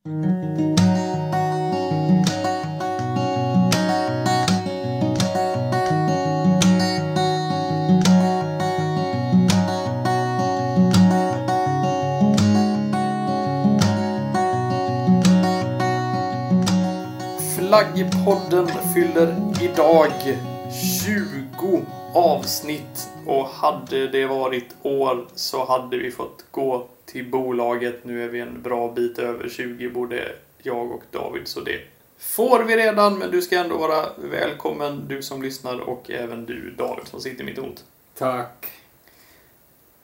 Flaggpodden fyller idag 20 avsnitt och hade det varit år så hade vi fått gå till bolaget. Nu är vi en bra bit över 20, både jag och David, så det får vi redan. Men du ska ändå vara välkommen, du som lyssnar och även du, David, som sitter mitt emot. Tack.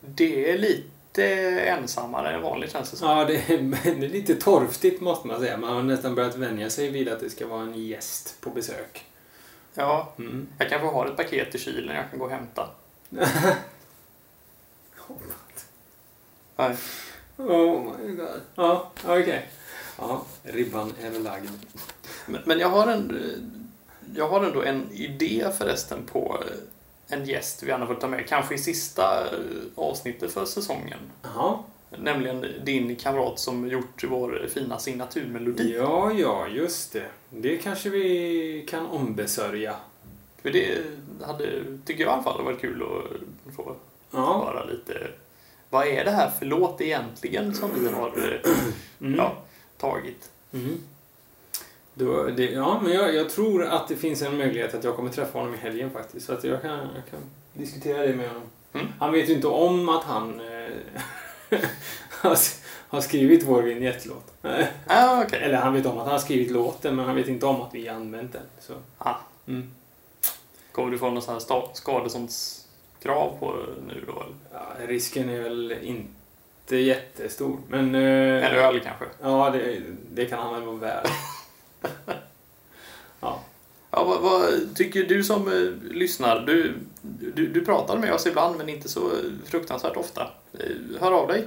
Det är lite ensammare än vanligt känns det som. Ja, det är, det är lite torftigt måste man säga. Man har nästan börjat vänja sig vid att det ska vara en gäst på besök. Ja, Mm. jag kanske har ett paket i kylen jag kan gå och hämta. Nej. Oh my god. Ja, okej. Ja, ribban är väl lagd. Men, men jag har en... Jag har ändå en idé förresten på en gäst vi gärna får ta med. Kanske i sista eh, avsnittet för säsongen. Jaha. Nämligen din kamrat som gjort vår fina signaturmelodi. Ja, ja, just det. Det kanske vi kan ombesörja. För det hade, tycker jag i alla fall, varit kul att få Ja. höra lite. Vad är det här för låt egentligen som vi har eh, Mm. ja, tagit? Mm. Då, det, ja, men jag, jag tror att det finns en möjlighet att jag kommer träffa honom i helgen faktiskt. Så att jag kan, jag kan diskutera det med honom. Mm. Han vet ju inte om att han eh, har, skrivit vår vignettlåt. Ah, okej. Eller han vet om att han har skrivit låten, men han vet inte om att vi har använt den. Så. Ah. Mm. Kommer du få någon sån här sta- skadeståndskrav på nu då? Eller? Ja, risken är väl inte jättestor. Men... eh, En öl kanske? Ja, det, det kan han väl vara värd. ja. Ja, vad, vad tycker du som eh, lyssnar? Du, du, du pratar med oss ibland, men inte så fruktansvärt ofta. Eh, hör av dig.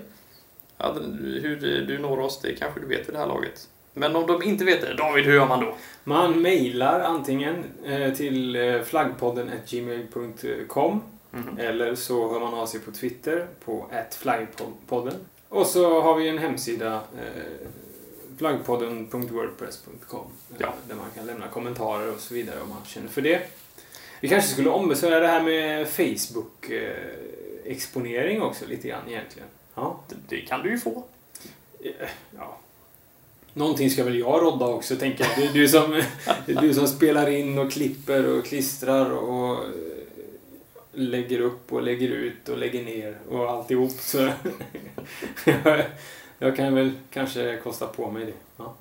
Ja, hur du når oss, det kanske du vet vid det här laget. Men om de inte vet det, David, hur gör man då? Man mejlar antingen eh, till eh, flaggpodden gmail.com Mhm. eller så hör man av sig på Twitter på flaggpodden. Och så har vi en hemsida eh, flaggpodden.wordpress.com eh, Ja. där man kan lämna kommentarer och så vidare om man känner för det. Vi kanske skulle ombesörja det här med Facebook-exponering också lite grann egentligen. Ja. Det, kan du ju få. Eh, ja. Någonting ska väl jag rodda också, tänker jag. Är du som, du som spelar in och klipper och klistrar och eh, lägger upp och lägger ut och lägger ner och alltihop. Så jag, jag kan väl kanske kosta på mig det. Ja.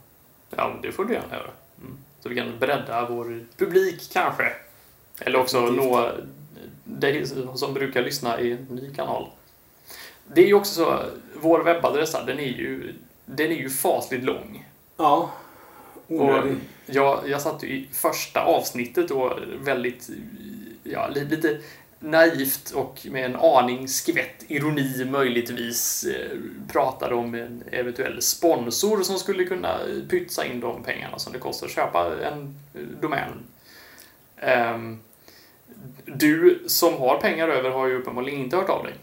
Ja, det får du gärna göra. Mm. Så vi kan bredda vår publik kanske. Eller också Definitivt. nå dig som brukar lyssna i en ny kanal. Det är ju också så, vår webbadress här, den är ju, den är ju fasligt lång. ja. Och Onödig. jag, jag satt ju i första avsnittet då väldigt, ja, li- lite naivt och med en aning skvätt ironi möjligtvis eh, pratade om en eventuell sponsor som skulle kunna pytsa in de pengarna som det kostar att köpa en eh, domän. Ehm, du som har pengar över har ju uppenbarligen inte hört av dig.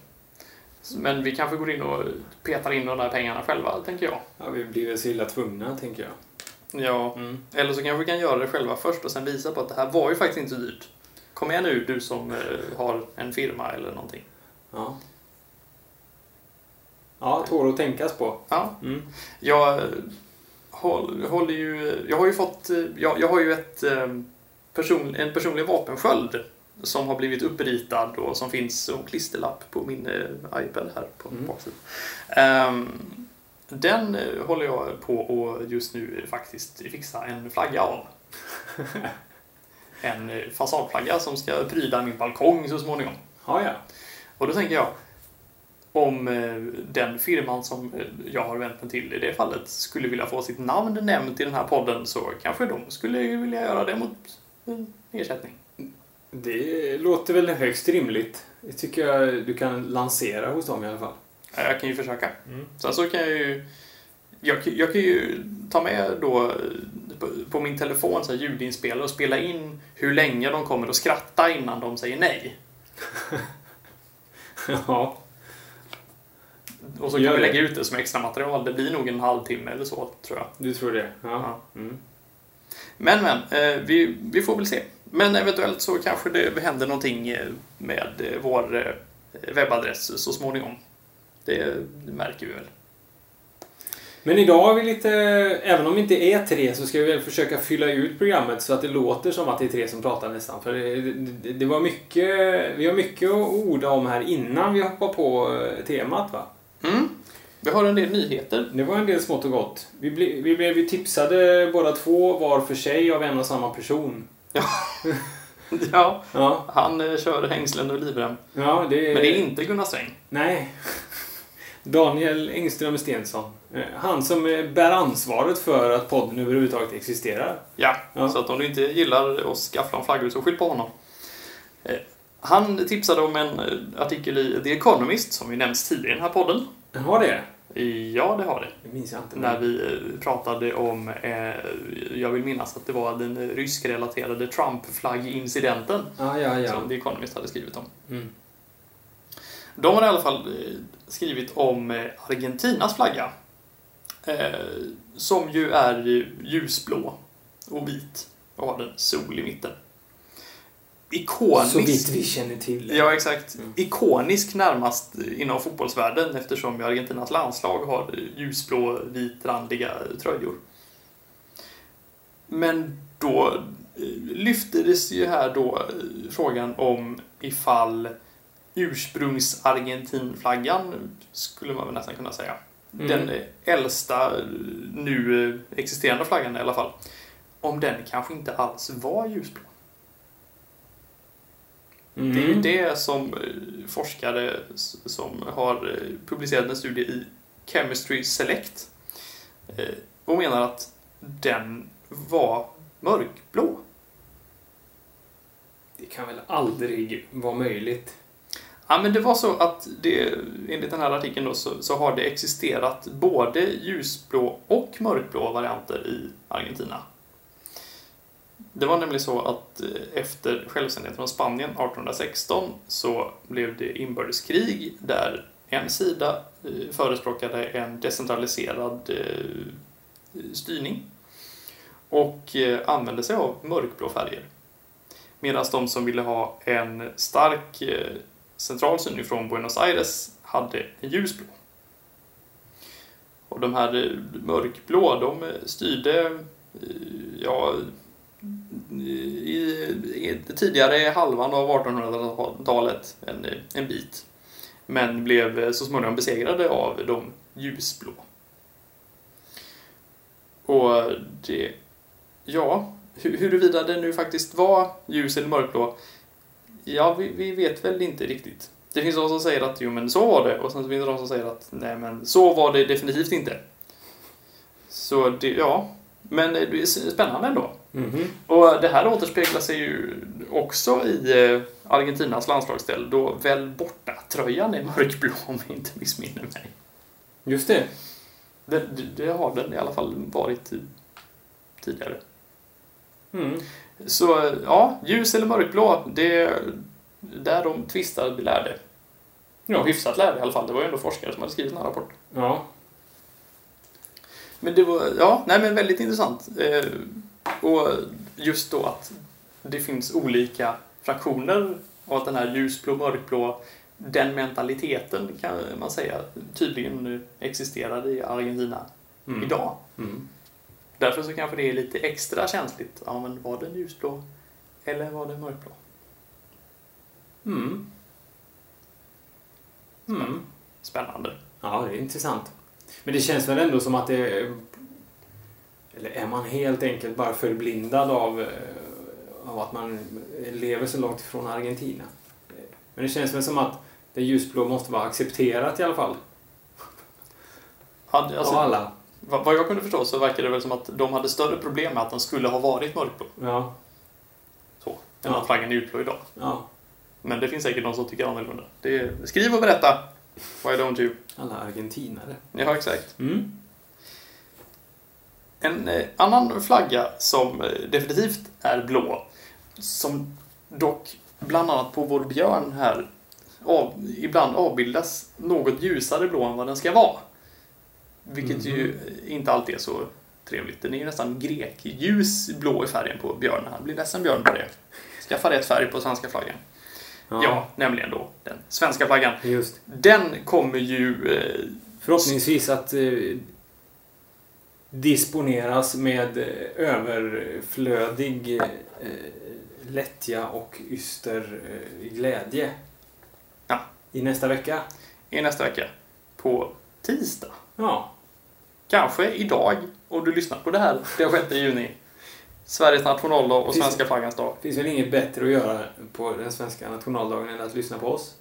Men vi kanske går in och petar in de där pengarna själva, tänker jag. Ja, vi blir väl så illa tvungna, tänker jag. Ja, Mm. eller så kanske vi kan göra det själva först och sen visa på att det här var ju faktiskt inte så dyrt. Kom igen nu, du som eh, har en firma eller någonting. Ja. Ja, tål att tänkas på. Ja, Mm. jag eh, håll, håller ju... Jag har ju fått... eh, Jag, jag har ju ett, person, en personlig vapensköld som har blivit uppritad och som finns som klisterlapp på min iPad här på Mm. baksidan. Ehm, den håller jag på och just nu faktiskt fixa en flagga av. en eh, fasadflagga som ska pryda min balkong så småningom. Ja, ja. Och då tänker jag, om eh, den firman som eh, jag har vänt mig till i det fallet skulle vilja få sitt namn nämnt i den här podden så kanske de skulle vilja göra det mot ersättning. Det låter väl högst rimligt. Det tycker jag du kan lansera hos dem i alla fall. Ja, Jag kan ju försöka. Mm. Sen så kan jag ju... Jag, jag kan ju ta med då på, på min telefon så här, ljudinspelare och spela in hur länge de kommer att skratta innan de säger nej. Ja. Och så kan Gör vi det. lägga ut det som extra material. Det blir nog en halvtimme eller så, tror jag. Du tror det? Ja. Ja. Mm. Men, men, eh, vi, vi får väl se. Men eventuellt så kanske det händer någonting eh, med eh, vår webbadress så småningom. Det märker vi väl. Men idag har vi lite, även om vi inte är tre, så ska vi väl försöka fylla ut programmet så att det låter som att det är tre som pratar nästan. För det, det, det var mycket, vi har mycket att orda om här innan vi hoppar på eh, temat va? Mm. Vi har en del nyheter. Det var en del smått och gott. Vi, ble, vi blev ju tipsade båda två var för sig av en och samma person. Ja, Ja, han eh, kör hängslen och livrem. ja det, Men det är inte Gunnar Sträng. Nej. Daniel Engström Stensson. Eh, Han som eh, bär ansvaret för att podden överhuvudtaget existerar. Ja, Ja. så att om du inte gillar oss gafflar och flaggor så skyll på honom. Eh, Han tipsade om en artikel i The Economist som vi nämnts tidigare i den här podden. Har det? Ja, det har det. Det minns jag inte. När vi pratade om, eh, jag vill minnas att det var den ryskrelaterade Trump-flaggincidenten Ja, ja, ja. som The Economist hade skrivit om. Mm. De har i alla fall skrivit om eh, Argentinas flagga. Eh, Som ju är ljusblå och vit och har en sol i mitten. Ikonisk. Så vitt vi känner till. Ja, exakt. Mm. Ikonisk närmast inom fotbollsvärlden eftersom Argentinas landslag har ljusblå, vitrandiga tröjor. Men då eh, lyftes ju här då frågan om ifall ursprungs-Argentinflaggan skulle man väl nästan kunna säga. Mm. Den äldsta nu existerande flaggan i alla fall. Om den kanske inte alls var ljusblå. Mm. Det är ju det som eh, forskare som har eh, publicerat en studie i Chemistry Select eh, och menar att den var mörkblå. Det kan väl aldrig vara möjligt? Ja, men det var så att det, enligt den här artikeln då, så, så har det existerat både ljusblå och mörkblå varianter i Argentina. Det var nämligen så att eh, efter självständigheten från Spanien 1816 så blev det inbördeskrig där en sida eh, förespråkade en decentraliserad eh, styrning och använde sig av mörkblå färger. Medan de som ville ha en stark centralsyn central från Buenos Aires hade en ljusblå. Och de här eh, mörkblå, de eh, styrde eh, ja, i, i tidigare halvan av 1800-talet en, en bit. Men blev så småningom besegrade av de ljusblå. Och det, ja, huruvida det nu faktiskt var ljus eller mörkblå, ja, vi, vi vet väl inte riktigt. Det finns de som säger att jo, men så var det och sen finns det de som säger att nej, men så var det definitivt inte. Så det, ja, men det är spännande ändå. Mhm. Och det här återspeglar sig ju också i eh, Argentinas landslagsställ då väl borta tröjan är mörkblå om jag inte missminner mig. Just det. Det, det, har den i alla fall varit tidigare. Mm. Så ja, ljus eller mörkblå, det där de tvistade lärde. Ja, hyfsat lärde i alla fall. Det var ju ändå forskare som hade skrivit den här rapporten. Ja. Men det var, ja, nej men väldigt intressant. Eh, och just då att det finns olika fraktioner och att den här ljusblå, mörkblå, den mentaliteten kan man säga tydligen existerade i Argentina Mm. idag. Mm. Därför så kanske det är lite extra känsligt. Ja, men var den ljusblå eller var den mörkblå? Mm. Mm. Spännande. Ja, det är intressant. Men det känns väl ändå som att det är... Eller är man helt enkelt bara förblindad av, eh, av att man lever så långt ifrån Argentina? Men det känns väl som att det ljusblå måste vara accepterat i alla fall. Hade, alltså, av alla. Vad, jag kunde förstå så verkar det väl som att de hade större problem med att den skulle ha varit mörkblå. Ja. Så, än Ja. att flaggan är ljusblå idag. ja. Men det finns säkert någon som tycker annorlunda. Det är, skriv och berätta. Why don't you? Alla argentinare. Ja, exakt. Mm. En eh, annan flagga som eh, definitivt är blå, som dock bland annat på vår björn här av, ibland avbildas något ljusare blå än vad den ska vara. Vilket Mhm. ju inte alltid är så trevligt. Den är ju nästan grekljus blå i färgen på björnen. Han blir nästan björn på det. Skaffa rätt färg på svenska flaggan. Ja. nämligen då den svenska flaggan. Just. Den kommer ju... Eh, Förhoppningsvis att eh, disponeras med eh, överflödig eh, lättja och yster eh, glädje. Ja. I nästa vecka. i nästa vecka. På tisdag. Ja. Kanske idag, om du lyssnar på det här den 6 juni. Sveriges nationaldag och Finns- svenska flaggans dag. finns väl inget bättre att göra på den svenska nationaldagen än att lyssna på oss?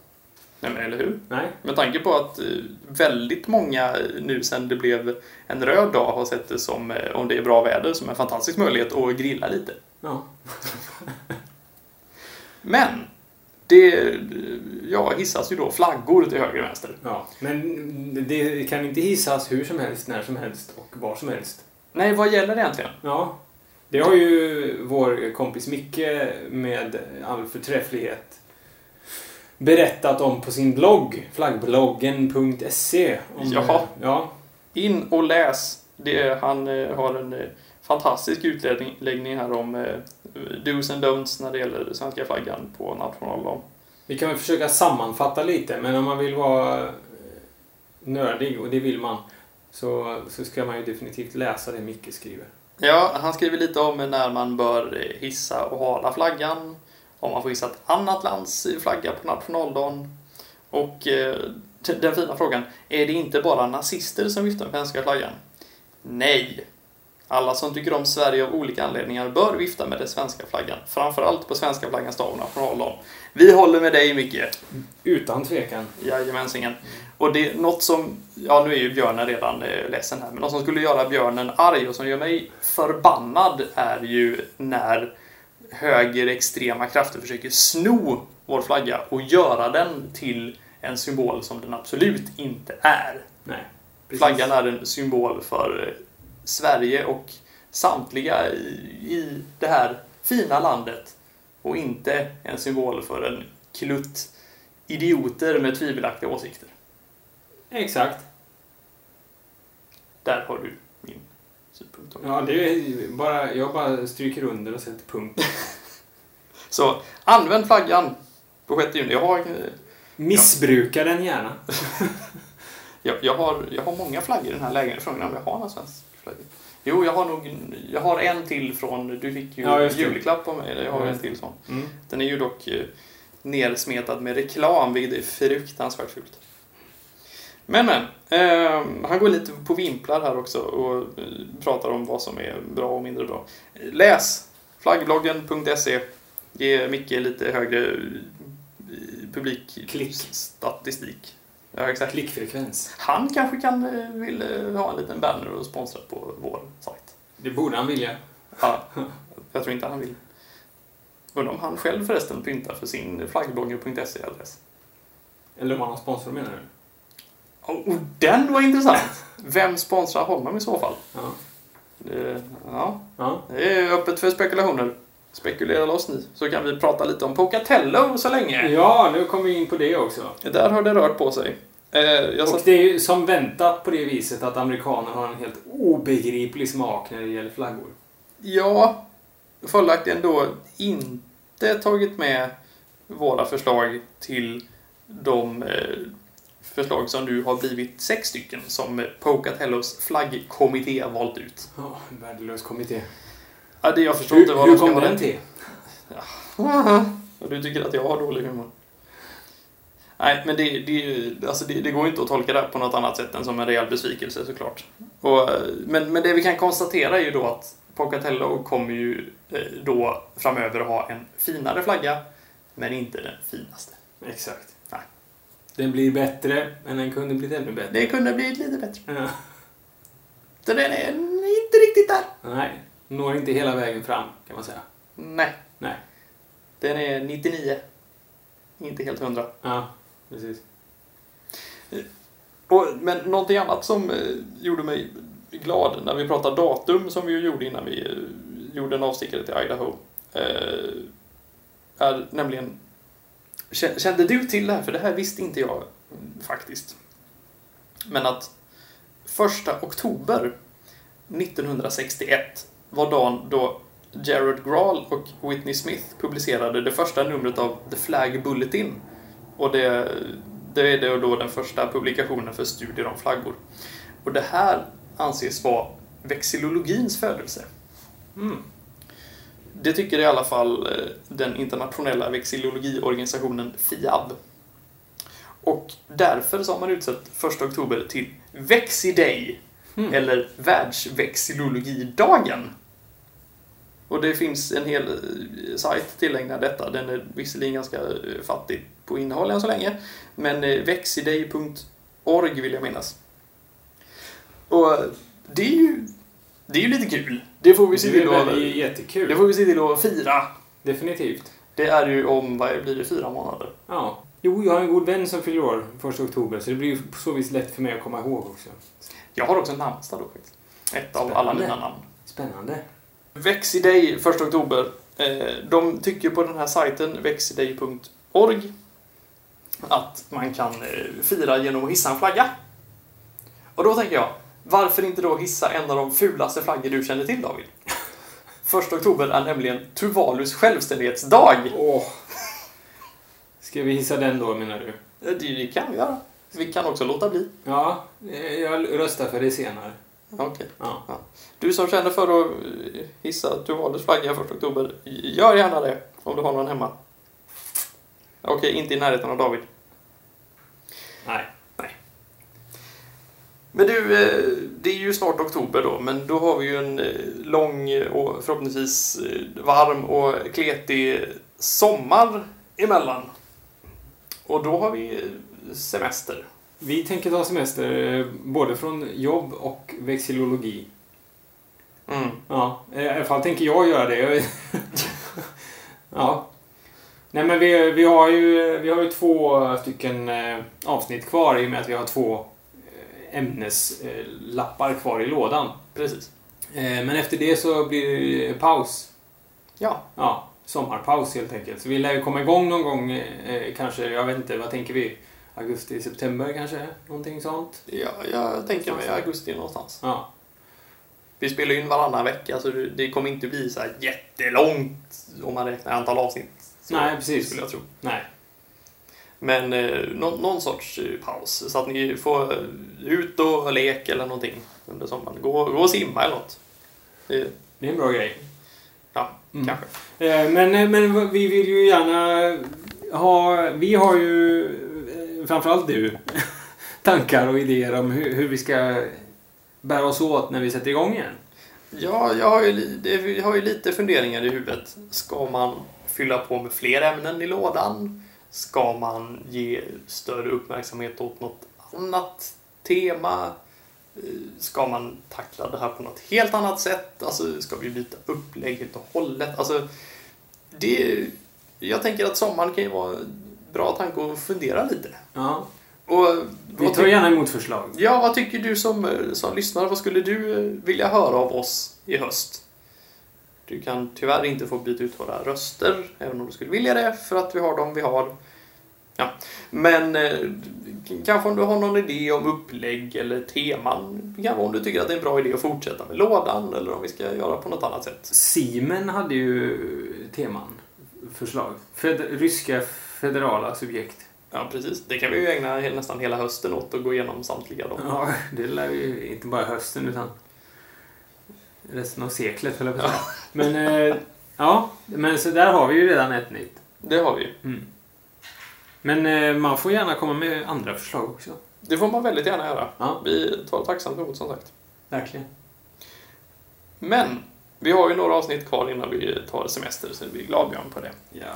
Nej, men eller hur? Nej? Med tanke på att eh, väldigt många nu sen det blev en röd dag har sett det som, eh, om det är bra väder, som en fantastisk möjlighet att grilla lite. Ja. Men det ja, hissas ju då flaggor till höger och vänster. ja. Men det kan inte hissas hur som helst, när som helst och var som helst. Nej, vad gäller det egentligen? Ja. Det har ju vår kompis Micke med all förträfflighet berättat om på sin blogg, flaggbloggen.se. Jaha. Ja. In och läs. Det, han eh, har en eh, fantastisk utläggning här om eh, dos and don'ts när det gäller svenska flaggan på nationaldagen. Vi kan väl försöka sammanfatta lite, men om man vill vara eh, nördig, och det vill man, så, så ska man ju definitivt läsa det Micke skriver. Ja, han skriver lite om när man bör eh, hissa och hala flaggan, om man får hissa ett annat lands flagga på nationaldagen och eh, den fina frågan, är det inte bara nazister som viftar med svenska flaggan? Nej. Alla som tycker om Sverige av olika anledningar bör vifta med den svenska flaggan, framförallt på svenska flaggans dag och nationaldagen. Vi håller med dig Micke. Utan tvekan. Jajamensingen. Och det är något som, ja nu är ju björnen redan eh, ledsen här, men något som skulle göra björnen arg och som gör mig förbannad är ju när högerextrema krafter försöker sno vår flagga och göra den till en symbol som den absolut inte är. Nej. precis. Flaggan är en symbol för eh, Sverige och samtliga i, i det här fina landet och inte en symbol för en klutt idioter med tvivelaktiga åsikter. Exakt. Där har du min synpunkt. Ja, det är bara, jag bara stryker under och sätter punkt. Så använd flaggan på 6 juni. Jag har, eh, Missbruka den gärna. jag, jag, har, jag har många flaggor i den här lägenheten. Frågan är om jag har någon svensk. Jo, jag har nog jag har en till från... Du fick ju Ja, julklapp av mig. Jag har Ja, en till sån. Mm. Den är ju dock eh, nersmetad med reklam, vilket är fruktansvärt fult. Men, men. Eh, han går lite på vimplar här också och eh, pratar om vad som är bra och mindre bra. Läs flaggbloggen.se. Ge Micke lite högre eh, publikstatistik. Ja, exakt. Klickfrekvens. Han kanske kan eh, vill eh, ha en liten banner och sponsra på vår sajt. Det borde han vilja. Ja, jag tror inte han vill. Undrar om han själv förresten pyntar för sin flaggblogger.se-adress. Eller om han har sponsor menar du? Och den var intressant! Vem sponsrar honom i så fall? Ja. Eh, Ja, Ja. det är öppet för spekulationer. Spekulera loss ni, så kan vi prata lite om Pocatello så länge. ja, nu kommer vi in på det också. Där har det rört på sig. Eh, Jag Och satt, det är ju som väntat på det viset att amerikaner har en helt obegriplig smak när det gäller flaggor. ja, följaktligen då inte tagit med våra förslag till de eh, förslag som nu har blivit sex stycken som Pocatellos flaggkommitté har valt ut. Ja, en värdelös kommitté. Ja, det jag förstår Hur, inte vad hur de ska kom ha den den till? Och du tycker att jag har dålig humor? Nej, men det, det, alltså det, det går ju inte att tolka det på något annat sätt än som en rejäl besvikelse såklart. Och, men, men det vi kan konstatera är ju då att Pocatello kommer ju eh, då framöver ha en finare flagga, men inte den finaste. Exakt. Nej. Den blir bättre, men den kunde blivit ännu bättre. Det kunde blivit lite bättre. Ja. Så den är inte riktigt där. Nej, når inte hela vägen fram kan man säga. Nej. Nej. Den är 99. Inte helt hundra. Ja, precis. Och, men någonting annat som eh, gjorde mig glad när vi pratade datum som vi ju gjorde innan vi eh, gjorde en avstickare till Idaho eh, är nämligen Kä- Kände du till det här? För det här visste inte jag mm, faktiskt. Men att första oktober 1961 var dagen då Jared Grahl och Whitney Smith publicerade det första numret av The Flag Bulletin. Och det, det är då- den första publikationen för studier om flaggor. Och det här anses vara vexillologins födelse. Mm. Det tycker i alla fall eh, den internationella vexillologiorganisationen FIAB. Och därför så har man utsett 1 oktober till Vexiday, Mm. eller Världsvexillologidagen. Och det finns en hel eh, sajt tillägnad detta. Den är visserligen ganska eh, fattig på innehåll än så länge, men eh, vexiday.org vill jag minnas. Och det är ju, det är ju lite kul. Det får vi se till att, jättekul. det får vi se till att fira. Definitivt. Det är ju om, vad blir det, fyra månader? Ja. Jo, jag har en god vän som fyller år 1 oktober, så det blir ju på så vis lätt för mig att komma ihåg också. Jag har också en namnsdag då faktiskt. Ett av alla Spännande. mina namn. Spännande. Vexiday 1 oktober. Eh, De tycker på den här sajten, vexiday.org, att man kan eh, fira genom att hissa en flagga. Och då tänker jag, varför inte då hissa en av de fulaste flaggor du känner till, David? 1 oktober är nämligen Tuvalus självständighetsdag. Åh. Ska vi hissa den då, menar du? Det det kan vi göra. Vi kan också låta bli. Ja, eh, jag röstar för det senare. Okej. Ja. Du som känner för att eh, hissa Tuvalus flagga 1 oktober, gör gärna det om du har någon hemma. Okej, inte i närheten av David. Nej. Men du, eh, det är ju snart oktober då, men då har vi ju en eh, lång och förhoppningsvis varm och kletig sommar emellan. Och då har vi semester. Vi tänker ta semester eh, både från jobb och vexillologi. Mm. Ja, i alla fall tänker jag göra det. Ja. Nej men vi, vi, har ju, vi har ju två stycken eh, avsnitt kvar i och med att vi har två eh, ämneslappar kvar i lådan. Precis. Men efter det så blir det paus. Ja, Ja, sommarpaus helt enkelt. Så vi lär ju komma igång någon gång, kanske, jag vet inte, vad tänker vi? Augusti, september kanske? Någonting sånt? ja jag tänker mig augusti någonstans. Ja. Vi spelar in varannan vecka, så det- kommer inte bli så här jättelångt om man räknar antal avsnitt. Nej, precis. Skulle jag tro. Nej. Men eh, någon, någon sorts eh, paus, så att ni får ut och lek eller någonting under sommaren. Gå, gå och simma eller något. Det, Det är en bra grej. ja, Mm. kanske. Eh, Men, eh, men vi vill ju gärna ha... Vi har ju, framförallt du, tankar och idéer om hur, hur vi ska bära oss åt när vi sätter igång igen. Ja, jag har, ju, det- jag har ju lite funderingar i huvudet. Ska man fylla på med fler ämnen i lådan? Ska man ge större uppmärksamhet åt något annat tema? Ska man tackla det här på något helt annat sätt? Alltså, ska vi byta upplägg helt och hållet? Alltså, det, jag tänker att sommaren kan ju vara bra tanke att fundera lite. Ja. Och, Vi tar gärna emot förslag. Ja, vad tycker du som, eh, som lyssnare? Vad skulle du eh, vilja höra av oss i höst? Du kan tyvärr inte få byta ut våra röster, även om du skulle vilja det, för att vi har dem vi har. Ja. Men eh, kanske om du har någon idé om upplägg eller teman. Kanske om du tycker att det är en bra idé att fortsätta med lådan, eller om vi ska göra på något annat sätt. Simen hade ju teman, förslag. Fed, ryska federala subjekt. Ja, precis. Det kan vi ju ägna nästan hela hösten åt att gå igenom samtliga dem. Ja, det lär ju inte bara hösten utan resten av seklet, höll jag på att säga. Men, eh, ja, men så där har vi ju redan ett nytt. Det har vi. Mm. Men eh, man får gärna komma med andra förslag också. Det får man väldigt gärna göra. Ja, Vi tar tacksamt emot, som sagt. verkligen. Men vi har ju några avsnitt kvar innan vi tar semester, så vi är glada på det. Ja.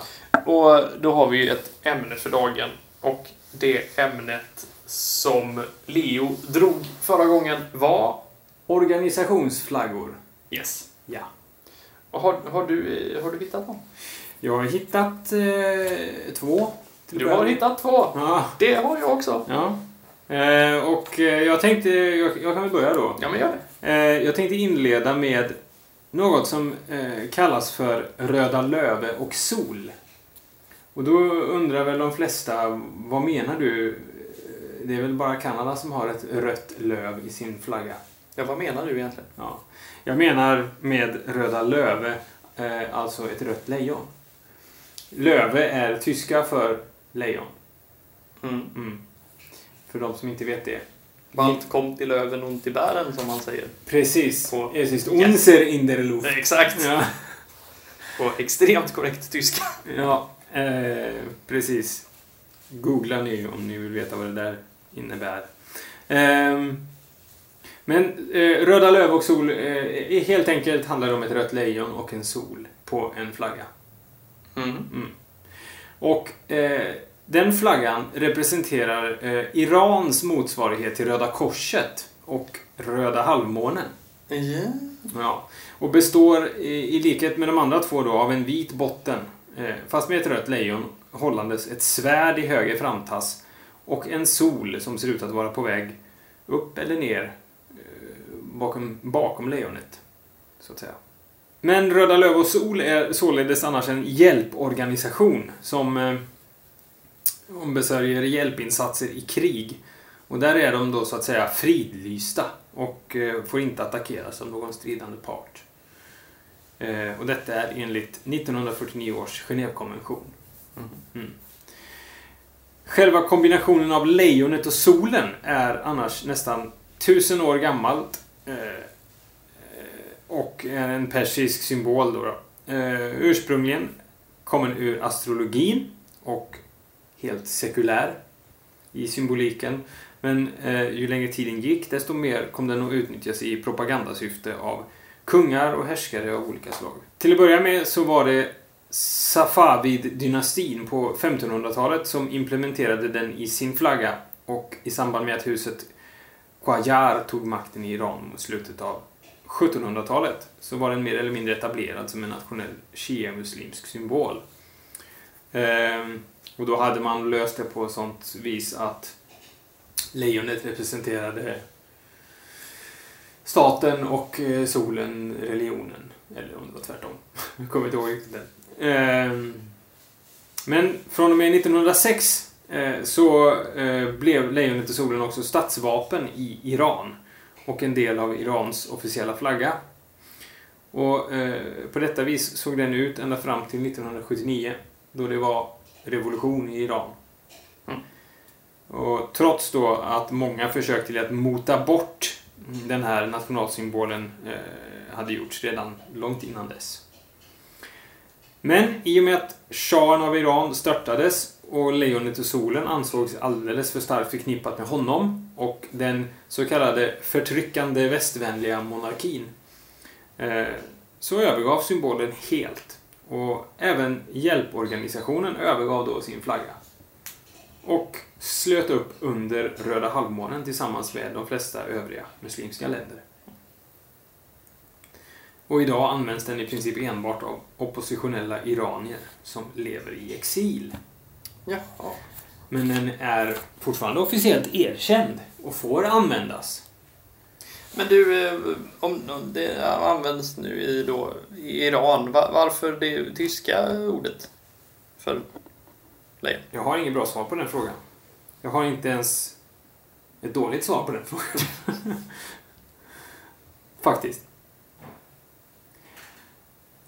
Och då har vi ett ämne för dagen. Och det ämnet som Leo drog förra gången var... Organisationsflaggor. Yes. Ja. Och har, har, du, har du hittat någon? Jag har hittat eh, två. Du har hittat två. Ja. Det har jag också. ja. Eh, och eh, jag tänkte, jag, jag kan väl börja då. Ja, men gör det. Eh, jag tänkte inleda med något som eh, kallas för Röda Löve och Sol. Och då undrar väl de flesta, vad menar du? Det är väl bara Kanada som har ett rött löv i sin flagga? Ja, vad menar du egentligen? Ja. Jag menar med röda löve, eh, alltså ett rött lejon. Löve är tyska för lejon. Mm. Mm. För de som inte vet det. Valt kommt i löven ont i bären, som man säger. Precis. På- Es ist unser in der Luft. Exakt! Ja, På extremt korrekt tyska. ja eh, precis. Googla ni om ni vill veta vad det där innebär. Ehm, men eh, röda löv och sol, eh, helt enkelt handlar det om ett rött lejon och en sol på en flagga. Mm. Mm. Och eh, den flaggan representerar eh, Irans motsvarighet till Röda Korset och Röda halvmånen. Ja. Ja. Och består i, i likhet med de andra två då av en vit botten, eh, Eh, fast med ett rött lejon hållandes ett svärd i höger framtass och en sol som ser ut att vara på väg upp eller ner eh, bakom, bakom lejonet. Så att säga. Men Röda Löv och Sol är således annars en hjälporganisation som eh, ombesörjer hjälpinsatser i krig. Och där är de då så att säga fridlysta och eh, får inte attackeras av någon stridande part. Eh, och detta är enligt 1949 års Genèvekonvention. Mm. Mm. Själva kombinationen av lejonet och solen är annars nästan tusen år gammalt eh, eh, och är en persisk symbol. Då, då. Eh, ursprungligen kommer ur astrologin och helt sekulär i symboliken. Men eh, ju längre tiden gick, desto mer kom den att utnyttjas i propagandasyfte av kungar och härskare av olika slag. Till att börja med så var det Safavid-dynastin på 1500-talet som implementerade den i sin flagga och i samband med att huset Qajar tog makten i Iran mot slutet av 1700-talet så var den mer eller mindre etablerad som en nationell shia-muslimsk symbol. Ehm, och då hade man löst det på sånt vis att lejonet representerade staten och eh, solen religionen. Eller om det var tvärtom. Jag kommer inte ihåg riktigt det. Ehm, Men från och med 1906 eh, så eh, blev lejonet och solen också statsvapen i Iran och en del av Irans officiella flagga. Och på detta vis såg den ut ända fram till 1979 då det var revolution i Iran. Mm. Och trots då att många försök till att mota bort den här nationalsymbolen eh, hade gjorts redan långt innan dess. Men i och med att shahen av Iran störtades och lejonet i solen ansågs alldeles för starkt förknippat med honom och den så kallade förtryckande västvänliga monarkin eh, så övergav symbolen helt. Och även hjälporganisationen övergav då sin flagga. Och slöt upp under Röda halvmånen tillsammans med de flesta övriga muslimska länder. Och idag används den i princip enbart av oppositionella iranier som lever i exil. Jaha. Men den är fortfarande officiellt erkänd och får användas. Men du, eh, om det används nu i, då, i Iran, va- varför det tyska ordet för lejon? Jag har inget bra svar på den frågan. Jag har inte ens ett dåligt svar på den frågan. Faktiskt.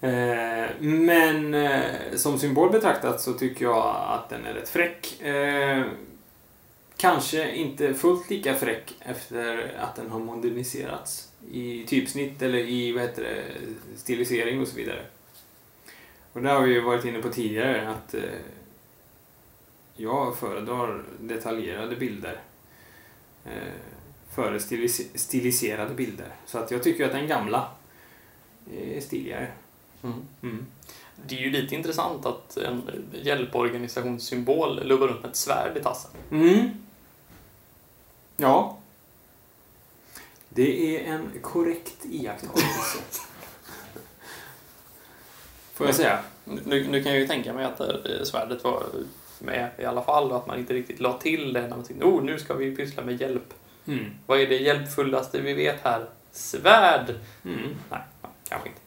Eh, Men eh, som symbol betraktat så tycker jag att den är rätt fräck. Eh, Kanske inte fullt lika fräck efter att den har moderniserats i typsnitt eller i vad heter det, stilisering och så vidare. Och det har vi ju varit inne på tidigare att eh, jag föredrar detaljerade bilder eh, före stilis stiliserade bilder. Så att jag tycker att den gamla är stiligare. Mm. Mm. Det är ju lite intressant att en hjälporganisationssymbol lubbar runt med ett svärd i tassen. Mm. Ja. Det är en korrekt iakttagelse. Får jag säga. Nu, nu kan jag ju tänka mig att svärdet var med i alla fall och att man inte riktigt la till det när man tänkte oh, nu ska vi pyssla med hjälp. Mm. Vad är det hjälpfullaste vi vet här? Svärd! Mm. Nej, kanske inte.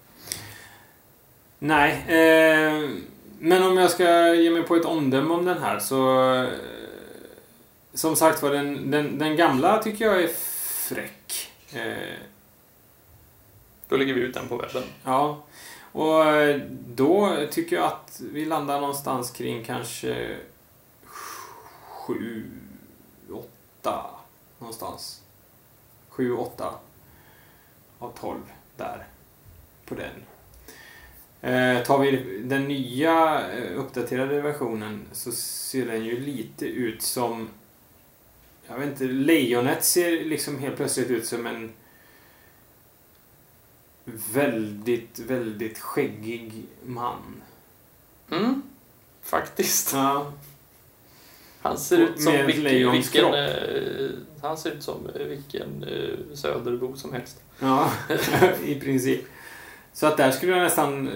Nej, eh, Men om jag ska ge mig på ett omdöme om den här så... eh, Som sagt var, den, den, den gamla tycker jag är fräck. Eh, Då lägger vi ut den på webben. Ja, och eh, då tycker jag att vi landar någonstans kring kanske sju, åtta någonstans. Sju, åtta av tolv där på den. Eh, tar vi den nya eh, uppdaterade versionen så ser den ju lite ut som jag vet inte, lejonet ser liksom helt plötsligt ut som en väldigt, väldigt skäggig man. Mm. Faktiskt. Ja. Han ser ut som Med vilken, vilken, eh, Han ser ut som eh, vilken eh, söderbo som helst. Ja, i princip. Så att där skulle jag nästan... eh,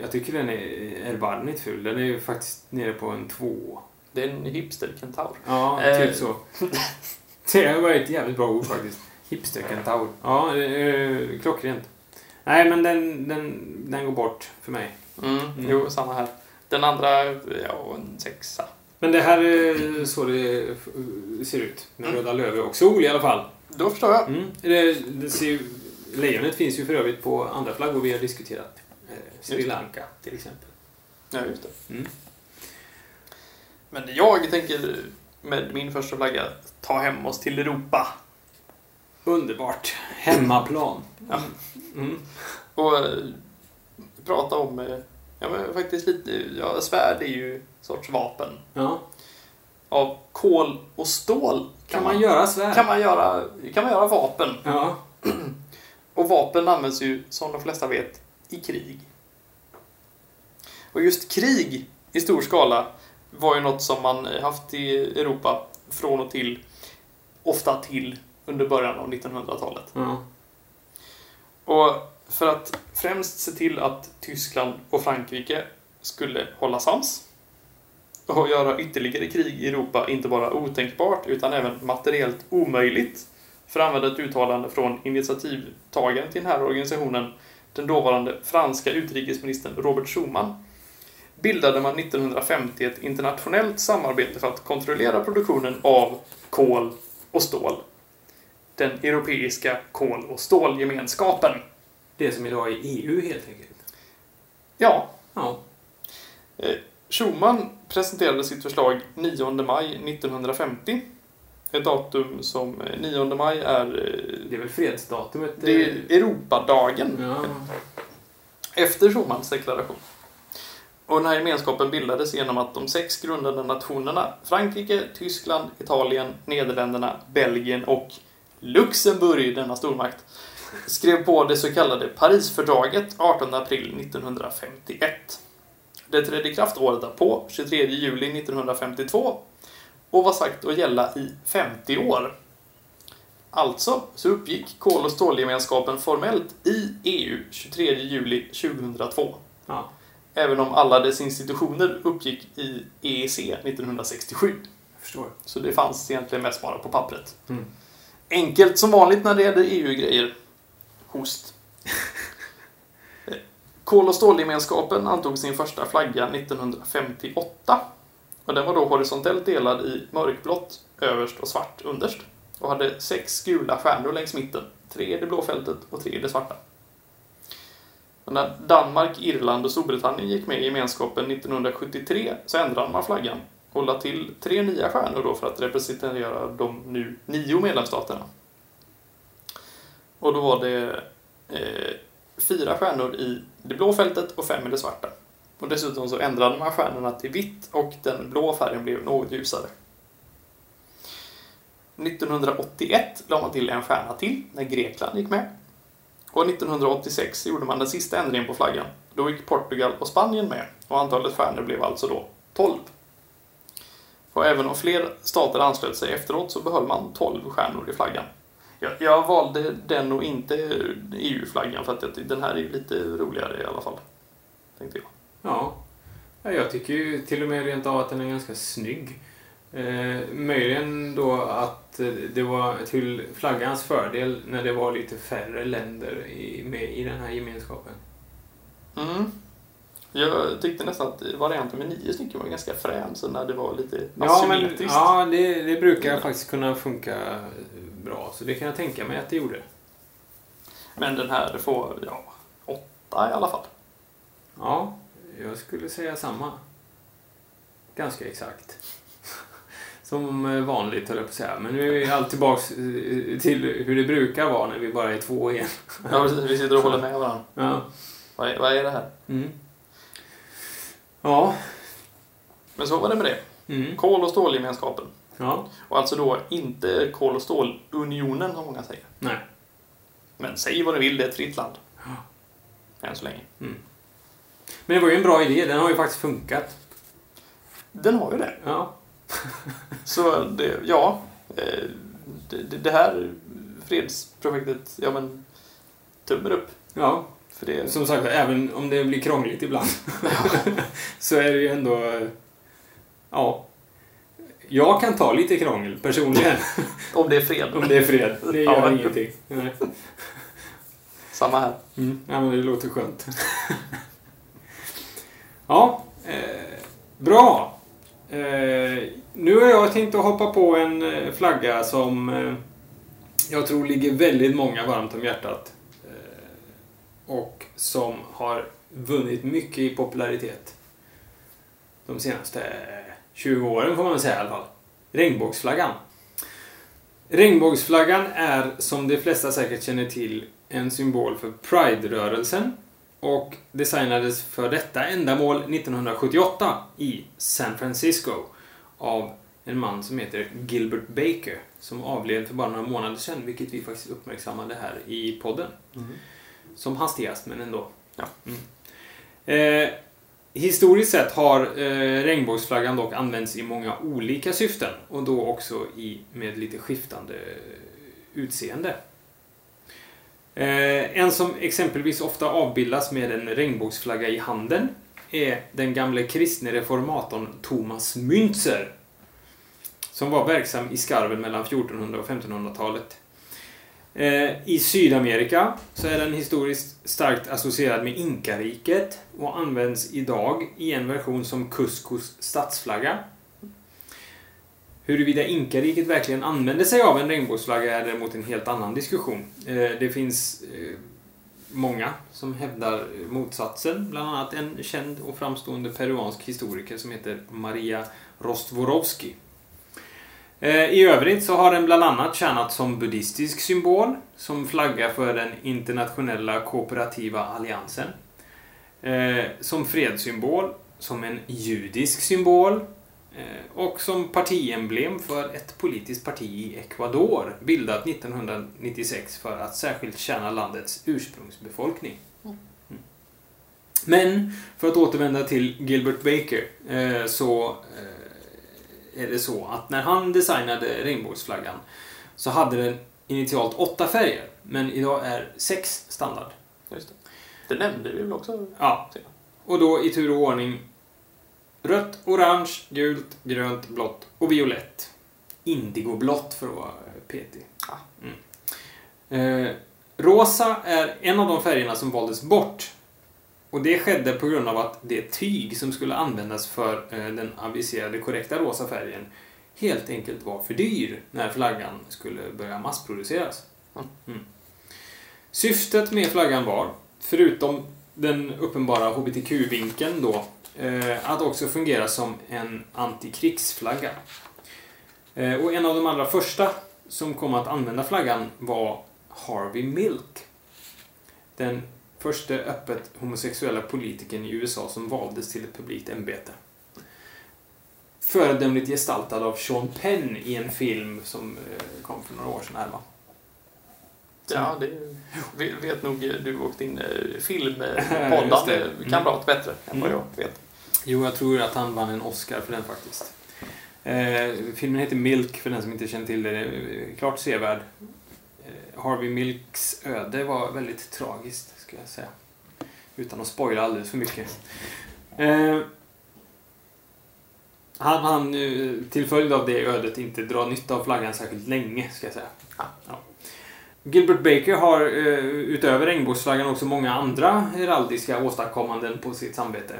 Jag tycker den är erbarmligt ful. Den är ju faktiskt nere på en två. Det är en hipster-kentaur. Ja, Eh. typ så. Det varit ett jävligt bra ord faktiskt. Hipster-kentaur. Ja, eh, klockrent. Nej, men den, den, den går bort för mig. Mm. Mm. Jo, samma här. Den andra, ja, en sexa. Men det här är så det ser ut. Med Mm. röda löv och sol i alla fall. Då förstår jag. Mm. Det, det ser, lejonet finns ju för övrigt på andra flaggor vi har diskuterat. Eh, Sri. Lanka till exempel. Ja, just det. Mm. Men jag tänker med min första flagga ta hem oss till Europa. Underbart. Hemmaplan. Ja. Mm. Och eh, prata om, eh, ja men faktiskt lite, ja svärd är ju sorts vapen. Ja. Av kol och stål Kan man göra svärd? kan man göra, kan man göra vapen. Ja. Och vapen används ju, som de flesta vet, i krig. Och just krig i stor skala var ju något som man haft i Europa från och till, ofta till, under början av 1900-talet. ja. Och för att främst se till att Tyskland och Frankrike skulle hålla sams och göra ytterligare krig i Europa inte bara otänkbart utan även materiellt omöjligt för att använda ett uttalande från initiativtagaren till den här organisationen, den dåvarande franska utrikesministern Robert Schuman, bildade man 1950 ett internationellt samarbete för att kontrollera produktionen av kol och stål. Den europeiska kol och stålgemenskapen. Det som idag är EU helt enkelt. Ja, Ja. eh, Schuman presenterade sitt förslag 9 maj 1950. Ett datum som eh, 9 maj är, eh, Det är väl fredsdatumet? det är Europadagen. Ja. efter Schumans deklaration. Och den här gemenskapen bildades genom att de sex grundande nationerna Frankrike, Tyskland, Italien, Nederländerna, Belgien och Luxemburg, denna stormakt, skrev på det så kallade Parisfördraget 18 april 1951. Det trädde i kraft året därpå, 23 juli 1952, och var sagt att gälla i 50 år. Alltså så uppgick kol och stålgemenskapen formellt i EU 23 juli 2002. ja. Även om alla dess institutioner uppgick i EEC 1967. Jag förstår. Så det fanns egentligen mest bara på pappret. Mm. Enkelt som vanligt när det gäller EU-grejer. Host. Kol och stålgemenskapen antog sin första flagga 1958. Och den var då horisontellt delad i mörkblått överst och svart underst. Och hade sex gula stjärnor längs mitten. Tre i det blå fältet och tre i det svarta. Och när Danmark, Irland och Storbritannien gick med i gemenskapen 1973 så ändrade man flaggan och lade till tre nya stjärnor då för att representera de nu nio medlemsstaterna. Och då var det eh, fyra stjärnor i det blå fältet och fem i det svarta. Och dessutom så ändrade man stjärnorna till vitt och den blå färgen blev något ljusare. 1981 la man till en stjärna till när Grekland gick med. Och 1986 gjorde man den sista ändringen på flaggan. Då gick Portugal och Spanien med och antalet stjärnor blev alltså då 12. Och även om fler stater anslöt sig efteråt så behöll man 12 stjärnor i flaggan. Jag, jag valde den och inte EU-flaggan för att den här är lite roligare i alla fall. Tänkte jag. Ja. ja. Jag tycker ju till och med rent av att den är ganska snygg. Eh, möjligen då att det var till flaggans fördel när det var lite färre länder i, med i den här gemenskapen. Mm. Jag tyckte nästan att varianten med nio stycken var ganska frän, så när det var lite Ja, men, ja det, det brukar faktiskt kunna funka bra. Så det kan jag tänka mig att det gjorde. Men den här får, ja, åtta i alla fall. Ja, jag skulle säga samma. Ganska exakt. Som vanligt höll jag på att säga. Men nu är vi allt tillbaks eh, till hur det brukar vara när vi bara är två igen. Ja, precis. Vi sitter och håller med varandra. Ja. Vad är, vad är det här? Mm. Ja. Men så var det med det. Mm. Kol och stålgemenskapen. Ja. Och alltså då inte kol och stålunionen som många säger. Nej. Men säg vad ni vill, det är ett fritt land. Än så länge. Men det var ju en bra idé. Den har ju faktiskt funkat. Den har ju det. Ja. Så det, ja. eh, Det, det, det här fredsprojektet, ja men tummen upp. Ja. För det, Som sagt, även om det blir krångligt ibland. så är det ju ändå... Ja. Jag kan ta lite krångel personligen. om det är fred. Om det är fred. Det gör Ja. ingenting. Nej. Samma här. Mm. Ja, men det låter skönt. ja, eh, bra. Eh, nu har jag tänkt att hoppa på en eh, flagga som eh, jag tror ligger väldigt många varmt om hjärtat. Och som har vunnit mycket i popularitet. De senaste 20 åren får man väl säga i alla fall. Regnbågsflaggan. Regnbågsflaggan är, som de flesta säkert känner till, en symbol för Pride-rörelsen och designades för detta ändamål 1978 i San Francisco av en man som heter Gilbert Baker som avled för bara några månader sedan, vilket vi faktiskt uppmärksammade här i podden. Mm-hmm. Som hastigast, men ändå. Ja. Mm. Eh, historiskt sett har eh, regnbågsflaggan dock använts i många olika syften och då också i, med lite skiftande utseende. Eh, en som exempelvis ofta avbildas med en regnbågsflagga i handen är den gamle kristne reformatorn Thomas Müntzer som var verksam i skarven mellan 1400 och 1500-talet. Eh, I Sydamerika så är den historiskt starkt associerad med Inkariket och används idag i en version som Cuscos stadsflagga. Huruvida Inkariket verkligen använde sig av en regnbågsflagga är däremot en helt annan diskussion. Eh, Det finns eh, många som hävdar motsatsen, bland annat en känd och framstående peruansk historiker som heter Maria Rostvorovsky. Eh, I övrigt så har den bland annat tjänat som buddhistisk symbol, som flagga för den internationella kooperativa alliansen, eh, som fredssymbol, som en judisk symbol eh, och som partiemblem för ett politiskt parti i Ecuador, bildat 1996 för att särskilt tjäna landets ursprungsbefolkning. Mm. Men, för att återvända till Gilbert Baker, så är det så att när han designade regnbågsflaggan så hade den initialt åtta färger, men idag är sex standard. Just det. det nämnde vi väl också? Ja. Och då i tur och ordning rött, orange, gult, grönt, blått och violett. Indigoblått för att vara petig. Ja. Mm. Eh, rosa är en av de färgerna som valdes bort. Och det skedde på grund av att det tyg som skulle användas för eh, den aviserade korrekta rosa färgen helt enkelt var för dyr när flaggan skulle börja massproduceras. Mm. Mm. Syftet med flaggan var, förutom den uppenbara HBTQ-vinkeln då, eh, att också fungera som en antikrigsflagga. Eh, och en av de allra första som kom att använda flaggan var Harvey Milk. Den första öppet homosexuella politikern i USA som valdes till ett publikt ämbete. Föredömligt gestaltad av Sean Penn i en film som eh, kom för några år sedan här va? Ja, det vet- nog du och din eh, filmpoddande. Mm. kamrat bättre än vad Mm. jag vet. Jo, jag tror att han vann en Oscar för den faktiskt. Eh, filmen heter Milk, för den som inte känner till det. Klart sevärd. Eh, Harvey Milks öde var väldigt tragiskt, skulle jag säga. Utan att spoila alldeles för mycket. Eh, han han till följd av det ödet inte dra nytta av flaggan särskilt länge, ska jag säga. Ja. Ja. Gilbert Baker har eh, utöver regnbågsflaggan också många andra heraldiska åstadkommanden på sitt samvete.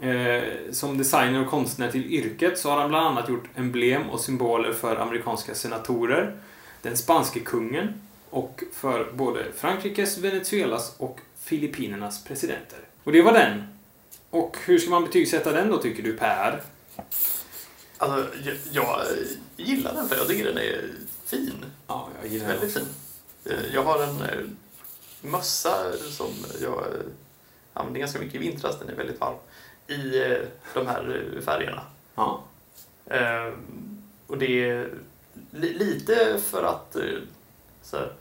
Eh, som designer och konstnär till yrket så har han bland annat gjort emblem och symboler för amerikanska senatorer, den spanske kungen och för både Frankrikes, Venezuelas och Filippinernas presidenter. Och det var den. Och hur ska man betygsätta den då tycker du Per? Alltså, jag, jag gillar den för jag tycker den är fin. Ja, jag gillar den. Väldigt fin. Eh, Jag har en eh, mössa som jag eh, använder ganska mycket i vintras. Den är väldigt varm. I de här färgerna. Ja. Eh, Och det är li- lite för att så här,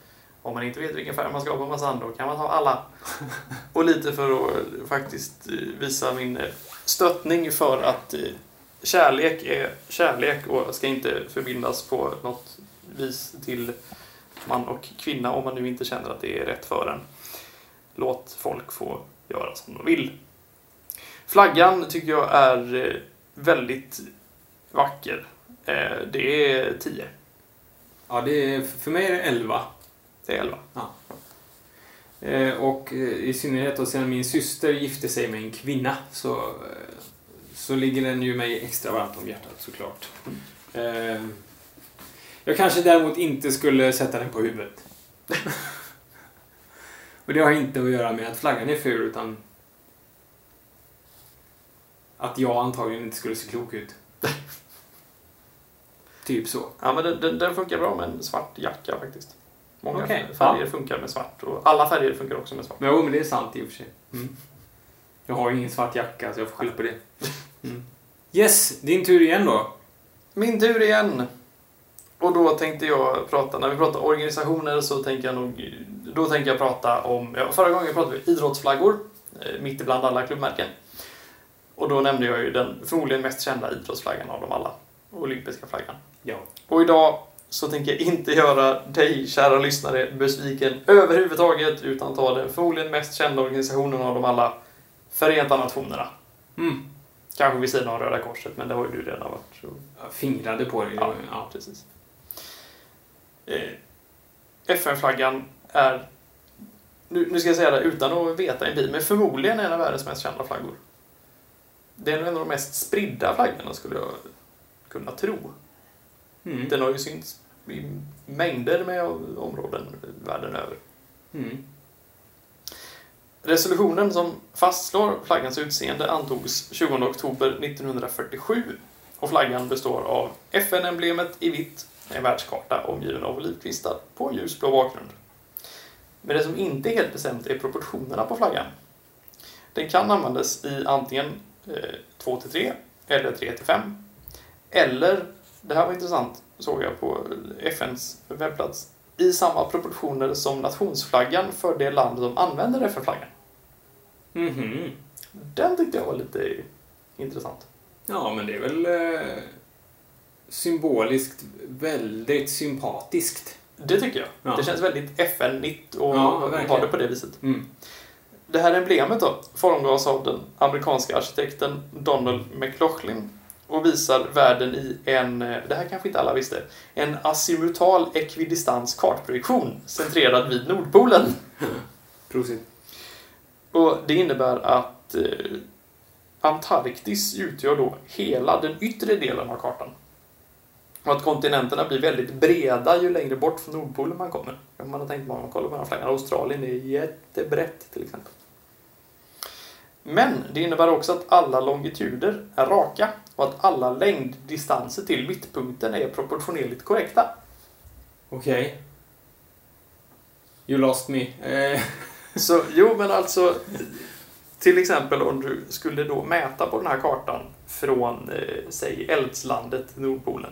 om man inte vet vilken färg man ska ha på mössan då kan man ha alla. Och lite för att faktiskt eh, visa min eh, stöttning för att eh, kärlek är kärlek och ska inte förbindas på något vis till man och kvinna om man nu inte känner att det är rätt för en. Låt folk få göra som de vill. Flaggan tycker jag är väldigt vacker. Det är 10. ja, det är, för mig är det 11. Det är 11. Eh, och eh, i synnerhet då sen min syster gifte sig med en kvinna så, eh, så ligger den ju mig extra varmt om hjärtat såklart. Eh, jag kanske däremot inte skulle sätta den på huvudet. och det har inte att göra med att flaggan är ful utan att jag antagligen inte skulle se klok ut. typ så. Ja, men den, den, den funkar bra med en svart jacka faktiskt. Många Okej, färger funkar med svart och alla färger funkar också med svart. Men, jo, men det är sant i och för sig. Mm. Jag har ju ingen svart jacka så jag får skylla på det. Mm. Yes, din tur igen då. Min tur igen. Och då tänkte jag prata, när vi pratar organisationer så tänker jag nog, då tänker jag prata om, ja, förra gången pratade vi idrottsflaggor, eh, mitt ibland alla klubbmärken. Och då nämnde jag ju den förmodligen mest kända idrottsflaggan av dem alla, olympiska flaggan. Ja. Och idag så tänker jag inte göra dig, kära lyssnare, besviken överhuvudtaget, utan ta den förmodligen mest kända organisationen av dem alla, Förenta Nationerna. Mm. Kanske vid sidan av Röda Korset, men det har ju du redan varit. Så. Jag fingrade på det. Ja. Ja. Precis. Eh, FN-flaggan är, nu, nu ska jag säga det utan att veta en bit, men förmodligen en av världens mest kända flaggor. Det är nog en av de mest spridda flaggorna skulle jag kunna tro. Mm. Den har ju synts i mängder med områden världen över. Mm. Resolutionen som fastslår flaggans utseende antogs 20 oktober 1947 och flaggan består av FN-emblemet i vitt, en världskarta omgiven av olivkvistar på en ljusblå bakgrund. Men det som inte är helt bestämt är proportionerna på flaggan. Den kan användas i antingen eh, 2 till 3 eller 3 till 5. Eller, det här var intressant, såg jag på FNs webbplats, i samma proportioner som nationsflaggan för det land som använder FN-flaggan. Mhm. Den tyckte jag var lite intressant. Ja, men det är väl eh, symboliskt väldigt sympatiskt. Det tycker jag. Ja. Det känns väldigt FN-nitt och Ja, ha det på det viset. Mm. Det här emblemet då formgavs av den amerikanska arkitekten Donald McLaughlin och visar världen i en, eh, det här kanske inte alla visste, en azimutal ekvidistans kartprojektion centrerad vid Nordpolen. Prosit. Och det innebär att eh, Antarktis utgör då hela den yttre delen av kartan. Och att kontinenterna blir väldigt breda ju längre bort från Nordpolen man kommer. Om man har tänkt på man kollar på den här flaggan. Australien är jättebrett till exempel. Men det innebär också att alla longituder är raka och att alla längddistanser till mittpunkten är proportionerligt korrekta. Okej. You lost me. Eh, Så jo, men alltså till exempel om du skulle då mäta på den här kartan från, eh, säg, eldslandet Nordpolen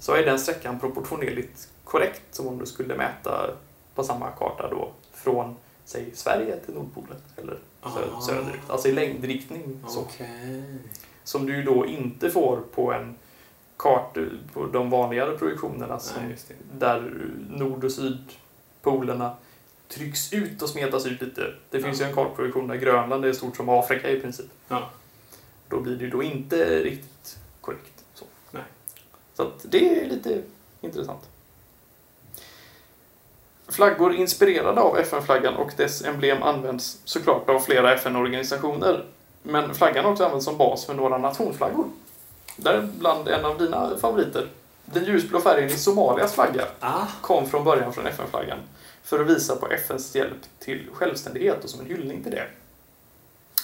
så är den sträckan proportionerligt korrekt som om du skulle mäta på samma karta då från, säg, Sverige till Nordpolen eller sö- Ah. söderut. Alltså i längdriktning. Så. Som du då inte får på en karta på de vanligare projektionerna som Nej, där nord och sydpolerna trycks ut och smetas ut lite. Det finns Ja. ju en kartprojektion där Grönland är stort som Afrika i princip. Ja. Då blir det ju då inte riktigt korrekt. Så, Nej. så att det är lite intressant. Flaggor inspirerade av FN-flaggan och dess emblem används såklart av flera FN-organisationer. Men flaggan har också använts som bas för några nationsflaggor. Däribland en av dina favoriter. Den ljusblå färgen i Somalias flagga Ah. kom från början från FN-flaggan för att visa på FNs hjälp till självständighet och som en hyllning till det.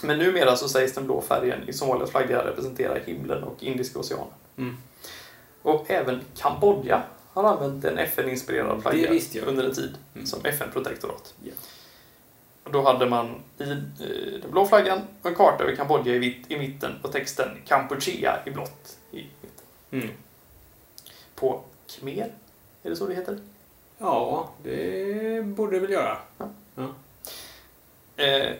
Men numera så sägs den blå färgen i Somalias flagga representera himlen och Indiska oceanen. Mm. Och även Kambodja har använt en FN-inspirerad flagga under en tid Mm. som FN-protektorat. Ja. Och Då hade man i eh, den blå flaggan och en karta över Kambodja i vitt i mitten och texten Kampuchea i blått i mitten. Mm. På khmer, är det så det heter? Ja, det borde det väl göra. Eh,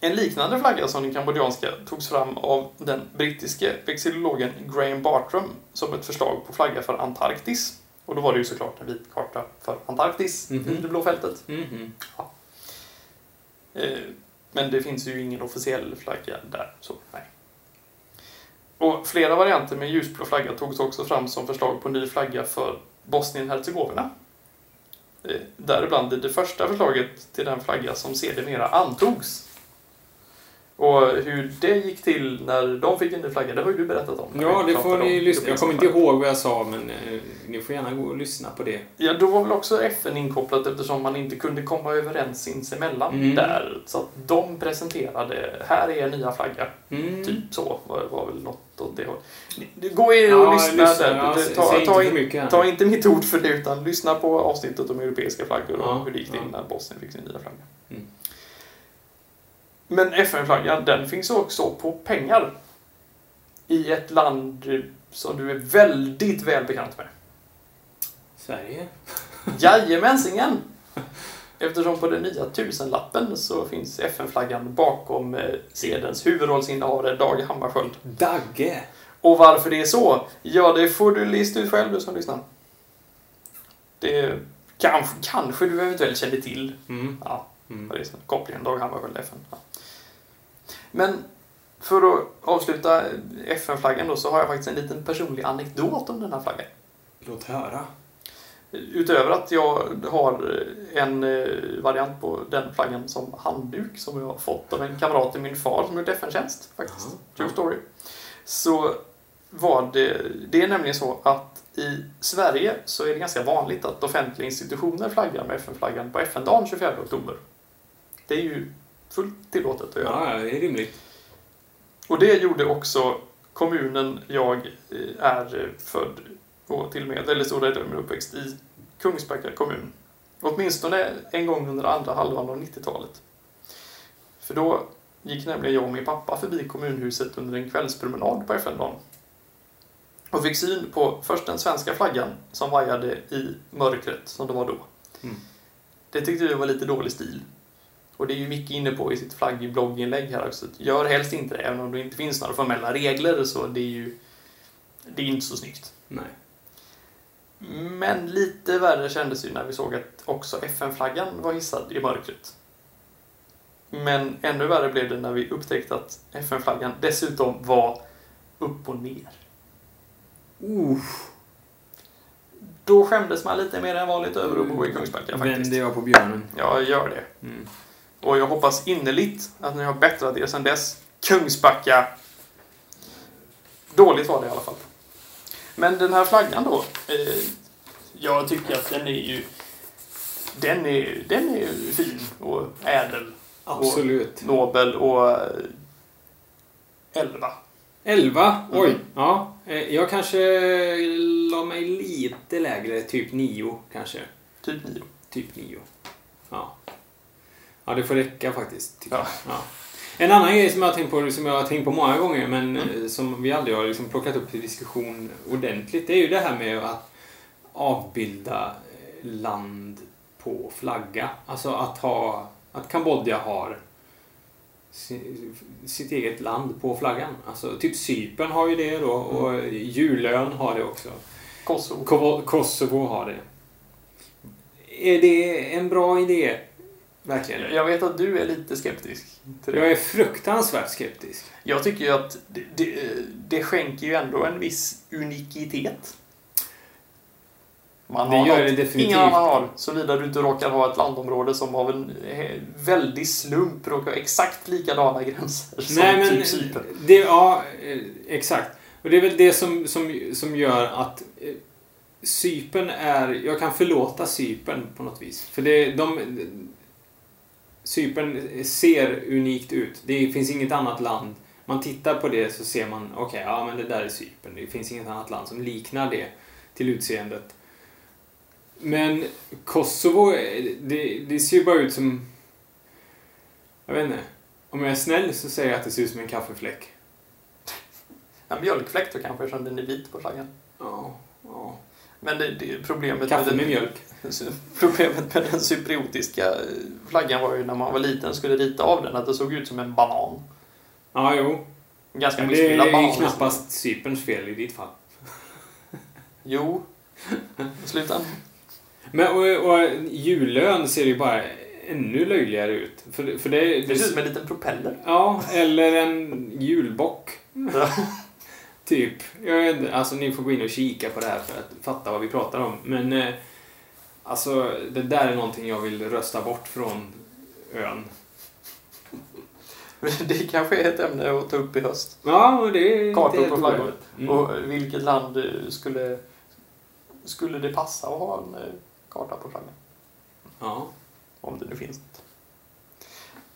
en liknande flagga som den kambodjanska togs fram av den brittiske vexillologen Graham Bartram som ett förslag på flagga för Antarktis. Och då var det ju såklart en vit karta för Antarktis Mhm. i det blå fältet. Mhm. Eh, Eh, men det finns ju ingen officiell flagga där. Så, nej. Och flera varianter med ljusblå flagga togs också fram som förslag på ny flagga för Bosnien-Hercegovina. Eh, däribland det första förslaget till den flagga som sedermera antogs. Och hur det gick till när de fick en ny flagga, det har ju du berättat om. Ja, det får ni lyssna. Jag kommer inte ihåg vad jag sa, men eh, ni får gärna gå och lyssna på det. Ja, då var väl också FN inkopplat eftersom man inte kunde komma överens sinsemellan Mm. där. Så att de presenterade, här är en nya flagga. Mm. Typ så var, var väl något åt det hållet. Gå in och Ja, lyssna. lyssna. där. Ja, ta, inte ta, för in, ta inte mitt ord för det utan lyssna på avsnittet om europeiska flaggor och Ja, hur det gick till när Bosnien fick sin nya flagga. Mm. Men FN-flaggan, den finns också på pengar. I ett land som du är väldigt väl bekant med. Sverige? Jajamensingen! Eftersom på den nya tusenlappen så finns FN-flaggan bakom eh, sedelns huvudrollsinnehavare Dag Hammarskjöld. Dagge! Och varför det är så? Ja, det får du lista ut själv du som lyssnar. Det kanske, kanske du eventuellt kände till. Mm. Ja, Mm. det är kopplingen Dag Hammarskjöld FN. Ja. Men för att avsluta FN-flaggan då så har jag faktiskt en liten personlig anekdot om den här flaggan. Låt höra. Utöver att jag har en eh, variant på den flaggan som handduk som jag har fått av en kamrat till min far som gjort FN-tjänst faktiskt. Jaha. True story. Så var det, det är nämligen så att i Sverige så är det ganska vanligt att offentliga institutioner flaggar med FN-flaggan på FN-dagen 24 oktober. Det är ju fullt tillåtet att göra. Ja, det är rimligt. Och det gjorde också kommunen jag eh, är född och till och med, eller delar av min uppväxt i Kungsbacka kommun. Åtminstone en gång under andra halvan av 90-talet. För då gick nämligen jag och min pappa förbi kommunhuset under en kvällspromenad på FN-dagen. Och fick syn på först den svenska flaggan som vajade i mörkret som det var då. Mm. Det tyckte vi var lite dålig stil. Och det är ju Micke inne på i sitt flaggblogginlägg här också. Gör helst inte det, även om det inte finns några formella regler så det är ju det är inte så snyggt. Nej. Men lite värre kändes ju när vi såg att också FN-flaggan var hissad i mörkret. Men ännu värre blev det när vi upptäckte att FN-flaggan dessutom var upp och ner. Uh, Då skämdes man lite mer än vanligt över att bo i Kungsbacka faktiskt. vände jag på björnen. Ja, gör det. Mm. Och jag hoppas innerligt att ni har bättrat er sedan dess. Kungsbacka. Dåligt var det i alla fall. Men den här flaggan då. Eh, jag tycker att den är ju... Den är, den är fin och ädel, Absolut. nobel och eh, elva. Elva? Oj. Mm. Ja. Eh, Jag kanske la mig lite lägre. Typ nio kanske. Typ nio. Typ nio. Ja. Ja, det får räcka faktiskt. Ja. Ja. En annan grej som jag har tänkt på, som jag har tänkt på många gånger, men Mm. eh, som vi aldrig har liksom plockat upp till diskussion ordentligt, det är ju det här med att avbilda eh, land på flagga. Alltså att ha, att Kambodja har si- sitt eget land på flaggan. Alltså typ Cypern har ju det då och Julön har det också. Kosovo. Kosovo har det. Är det en bra idé? Verkligen. Jag vet att du är lite skeptisk. Jag är fruktansvärt skeptisk. Jag tycker ju att det, det, det skänker ju ändå en viss unikitet. Man Det har gör något det definitivt. ingen annan har. Såvida du inte råkar ha ett landområde som av en eh, väldig slump råkar ha exakt likadana gränser som Nej, men typ Cypern. det, ja, eh, exakt. Och det är väl det som, som, som gör att eh, Cypern är... Jag kan förlåta Cypern på något vis. För det, de... Cypern ser unikt ut. Det finns inget annat land. Man tittar på det så ser man, okej, ja men det där är Cypern. Det finns inget annat land som liknar det till utseendet. Men Kosovo, det, det ser ju bara ut som... Jag vet inte. Om jag är snäll så säger jag att det ser ut som en kaffefläck. En mjölkfläck då kanske, eftersom den är vit på flaggan. Ja, ja. Men det, det problemet Kaffe den, med mjölk. Problemet med den cypriotiska flaggan var ju när man var liten och skulle rita av den att det såg ut som en banan. Ja, jo. Ganska Men det är ju knappast Cyperns fel i ditt fall. Jo. Sluta. Men och, och jullön ser ju bara ännu löjligare ut. För, för det, Det ser ut som en liten propeller. Ja, eller en julbock. Typ. Jag alltså ni får gå in och kika på det här för att fatta vad vi pratar om. Men eh, alltså det där är någonting jag vill rösta bort från ön. Det kanske är ett ämne att ta upp i höst. Ja, det är Kartor på flaggor. Mm. Och vilket land skulle, skulle det passa att ha en eh, karta på flaggan? Ja. Om det nu finns något.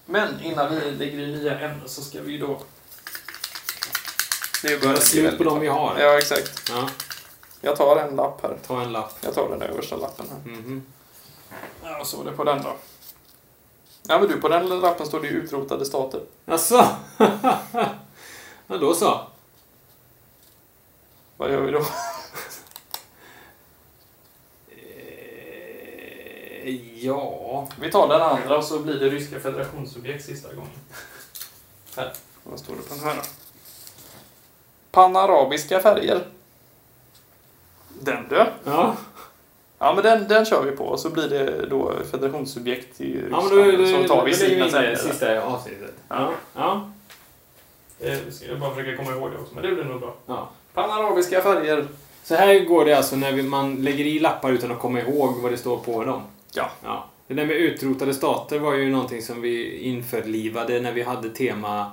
Men innan vi lägger i nya ämnen så ska vi ju då... Det börjar bli slut på de vi har. Ja, exakt. ja. Jag tar en lapp här. Ta en lapp. Jag tar den översta lappen här. Mhm. Ja, och så är det på den då. Ja, men du, på den lappen står det ju utrotade stater. Jaså? ja, då så. Vad gör vi då? Eh, ja... Vi tar den andra och så blir det ryska federationsobjekt sista gången. Här. Vad står det på den här då? Panarabiska färger. Den du. Ja. Ja, men den, den kör vi på. Och så blir det då federationsobjekt i Ryssland. Ja, men då, då, så då, tar vi sina in det sista avsnittet. Ja. Ja. Eh, ska jag bara försöka komma ihåg det också, men det blir nog bra. ja. Panarabiska färger. Så här går det alltså när man lägger i lappar utan att komma ihåg vad det står på dem. Ja. ja. Det där med utrotade stater var ju någonting som vi införlivade när vi hade tema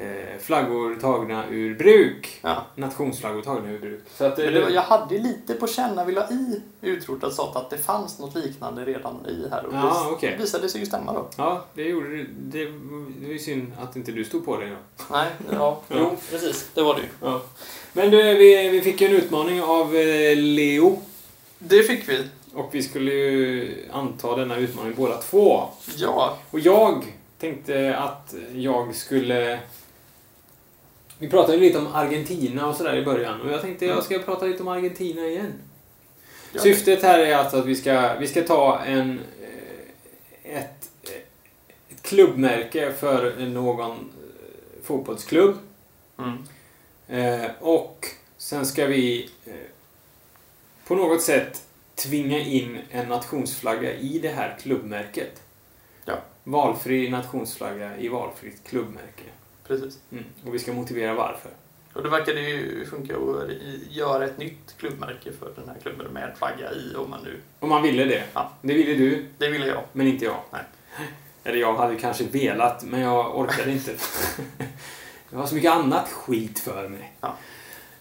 eh, flaggor tagna ur bruk. ja. Nationsflaggor tagna ur bruk. Så att, Men det var, jag hade lite på känn när vi la i utrotad stat att det fanns något liknande redan i här. Och Ja, det okej. visade sig ju stämma då. Ja, det gjorde det. Det det var ju synd att inte du stod på det då. Nej, ja. Jo, precis. Det var det ju. Ja. Men du, vi, vi fick ju en utmaning av eh, Leo. Det fick vi. Och vi skulle ju anta denna utmaning båda två. Ja. Och jag tänkte att jag skulle... Vi pratade ju lite om Argentina och sådär i början. Och jag tänkte jag ska prata lite om Argentina igen. Ja. Syftet här är alltså att vi ska, vi ska ta en... eh, Ett, ett klubbmärke för någon eh, fotbollsklubb. Mm. Eh, och sen ska vi eh, på något sätt tvinga in en nationsflagga i det här klubbmärket. Ja. Valfri nationsflagga i valfritt klubbmärke. Precis. Mm. Och vi ska motivera varför. Och det verkade ju funka att göra ett nytt klubbmärke för den här klubben med flagga i om man nu... Om man ville det. Ja. Det ville du, Det ville jag. men inte jag. Nej. Eller jag hade kanske velat, men jag orkade inte. det var så mycket annat skit för mig. Ja.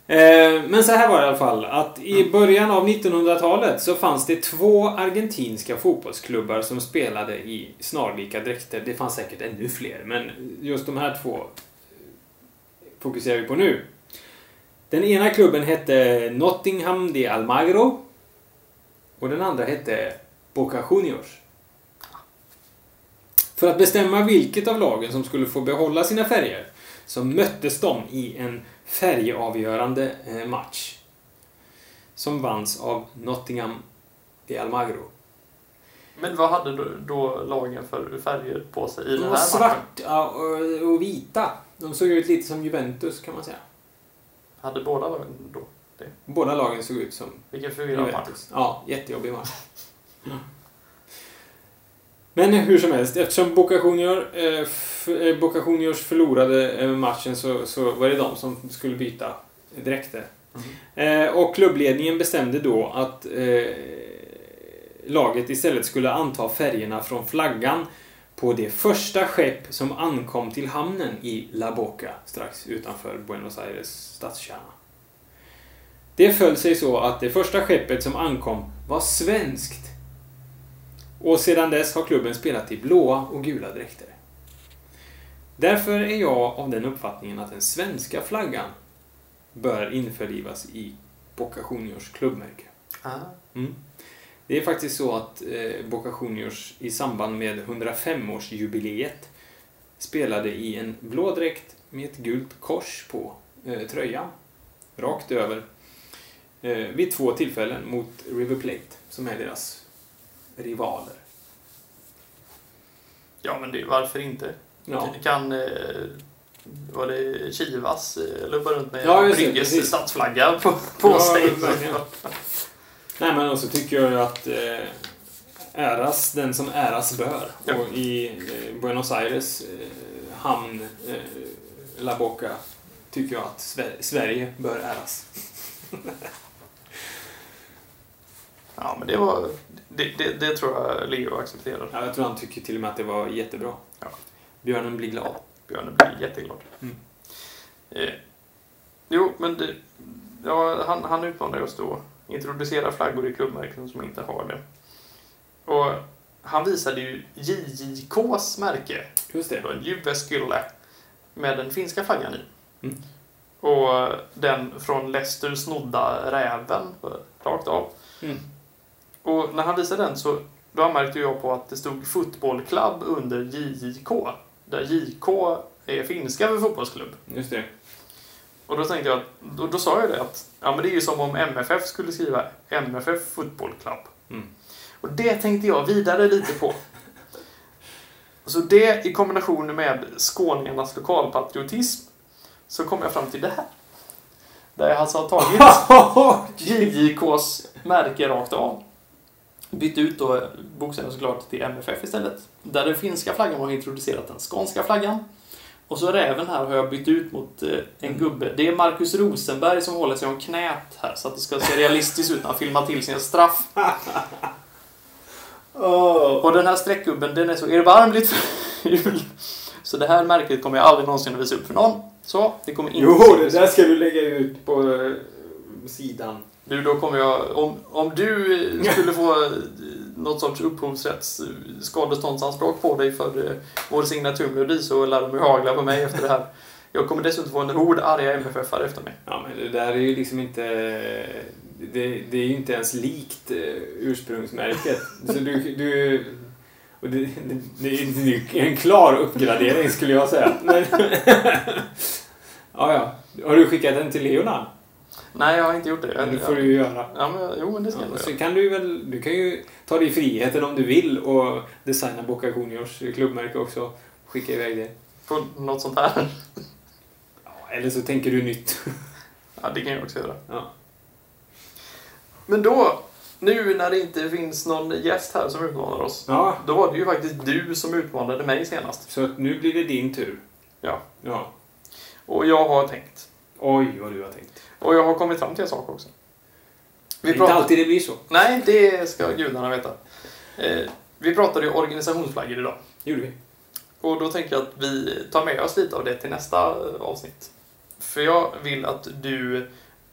Eh, Men så här var det i alla fall. Att i början av 1900-talet så fanns det två argentinska fotbollsklubbar som spelade i snarlika dräkter. Det fanns säkert ännu fler, men just de här två fokuserar vi på nu. Den ena klubben hette Nottingham de Almagro och den andra hette Boca Juniors. För att bestämma vilket av lagen som skulle få behålla sina färger så möttes de i en färgavgörande eh, match. Som vanns av Nottingham de Almagro. Men vad hade då, då lagen för färger på sig i De den här svarta och, och vita. De såg ut lite som Juventus kan man säga. Hade båda lagen då? Båda lagen såg ut som Vilken förvirrad match. Ja, jättejobbig match. Men hur som helst, eftersom Boca, Junior, eh, Boca Juniors förlorade eh, matchen så, så var det de som skulle byta dräkter. Eh, och klubbledningen bestämde då att eh, laget istället skulle anta färgerna från flaggan på det första skepp som ankom till hamnen i La Boca strax utanför Buenos Aires stadskärna. Det föll sig så att det första skeppet som ankom var svenskt. Och sedan dess har klubben spelat i blåa och gula dräkter. Därför är jag av den uppfattningen att den svenska flaggan bör införlivas i Boca Juniors klubbmärke. Ah. Mm. Det är faktiskt så att eh, Boca Juniors i samband med 105-årsjubileet spelade i en blå dräkt med ett gult kors på eh, tröjan. Rakt över. Eh, vid två tillfällen mot River Plate, som är deras rivaler. Ja, men det, varför inte? Ja. Kan... Eh, var det Chivas eh, lubba runt med Ja, Brygges stadsflagga på, på Ja, sig? Nej, men också tycker jag att eh, äras den som äras bör. Ja. Och i eh, Buenos Aires eh, hamn eh, La Boca tycker jag att Sver- Sverige bör äras. Ja, men det var... Det, det, det tror jag Leo accepterar. Ja, jag tror han tycker till och med att det var jättebra. Björnen blir glad. Björnen blir jätteglad. Mm. Eh, jo, men det, ja, han, han utmanar oss då. Introducera flaggor i klubbmärken som inte har det. Och han visade ju JJKs märke. Just Det Jyväskylä med den finska flaggan i. Mm. Och den från Leicester snodda räven rakt av. Mm. Och när han visade den så då anmärkte jag på att det stod Football Club under JJK. Där JK är finska för fotbollsklubb. Just det. Och då tänkte jag, då, då sa jag det att ja, men det är ju som om MFF skulle skriva MFF Football Club. Mm. Och det tänkte jag vidare lite på. Så det i kombination med skåningarnas lokalpatriotism så kom jag fram till det här. Där jag alltså har tagit JJKs märke rakt av. Bytt ut då bokstäverna såklart till MFF istället. Där den finska flaggan har introducerat den skånska flaggan. Och så räven här har jag bytt ut mot eh, en gubbe. Det är Marcus Rosenberg som håller sig om knät här så att det ska se realistiskt ut när han filmar till sin straff. Och den här streckgubben den är så erbarmligt ful. Så det här märket kommer jag aldrig någonsin att visa upp för någon. Så, det kommer inte Jo, det där ska du lägga ut på eh, sidan. Du, då kommer jag... Om, om du skulle få något sorts upphovsrätts skadeståndsanspråk på dig för eh, vår signaturmelodi så lär de ju hagla på mig efter det här. Jag kommer dessutom få en hord arga MFF-are efter mig. Ja, men det där är ju liksom inte... Det, det är ju inte ens likt eh, ursprungsmärket. Så du... du och det, det, det är en klar uppgradering skulle jag säga. Men, ja, ja. Har du skickat den till Leonard? Nej, jag har inte gjort det. Jag, det får du ju göra. Ja, men, jo, men det ska Ja, jag så kan du väl... Du kan ju ta dig friheten om du vill och designa Boca Juniors klubbmärke också. Skicka iväg det. På något sånt här. Ja, eller så tänker du nytt. Ja, det kan jag också göra. Ja. Men då, nu när det inte finns någon gäst här som utmanar oss. ja, Då var det ju faktiskt du som utmanade mig senast. så nu blir det din tur. Ja. Ja. Och jag har tänkt. Oj, vad du har tänkt. Och jag har kommit fram till en sak också. Det är inte alltid det blir så. Nej, det ska gudarna veta. Eh, vi pratade ju organisationsflaggor idag. gjorde vi. Och då tänker jag att vi tar med oss lite av det till nästa eh, avsnitt. För jag vill att du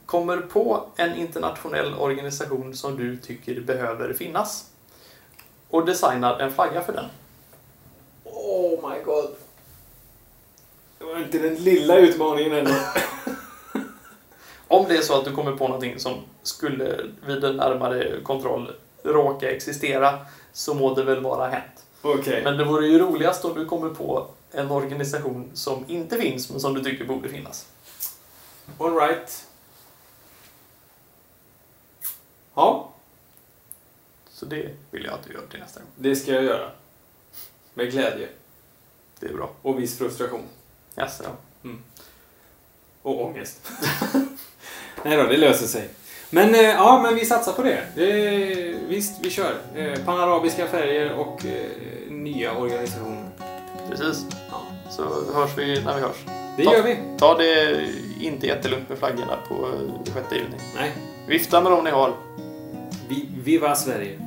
kommer på en internationell organisation som du tycker behöver finnas. Och designar en flagga för den. Oh my god. Det var inte den lilla utmaningen ändå. Om det är så att du kommer på någonting som skulle vid en närmare kontroll råka existera så må det väl vara hänt. Okej. Men det vore ju roligast om du kommer på en organisation som inte finns men som du tycker borde finnas. All right. Ja, Så det vill jag att du gör till nästa gång. det ska jag göra. Med glädje. Det är bra. Och viss frustration. Jaså, ja. Och ångest. Nej då, det löser sig. Men eh, ja, men vi satsar på det. det visst, vi kör. Eh, panarabiska färger och eh, nya organisationer. Precis. Ja. Så hörs vi när vi hörs. Det Ta- gör vi. Ta det inte jättelugnt med flaggorna på 6 juni. Nej. Vifta med dem ni har. Vi, viva Sverige!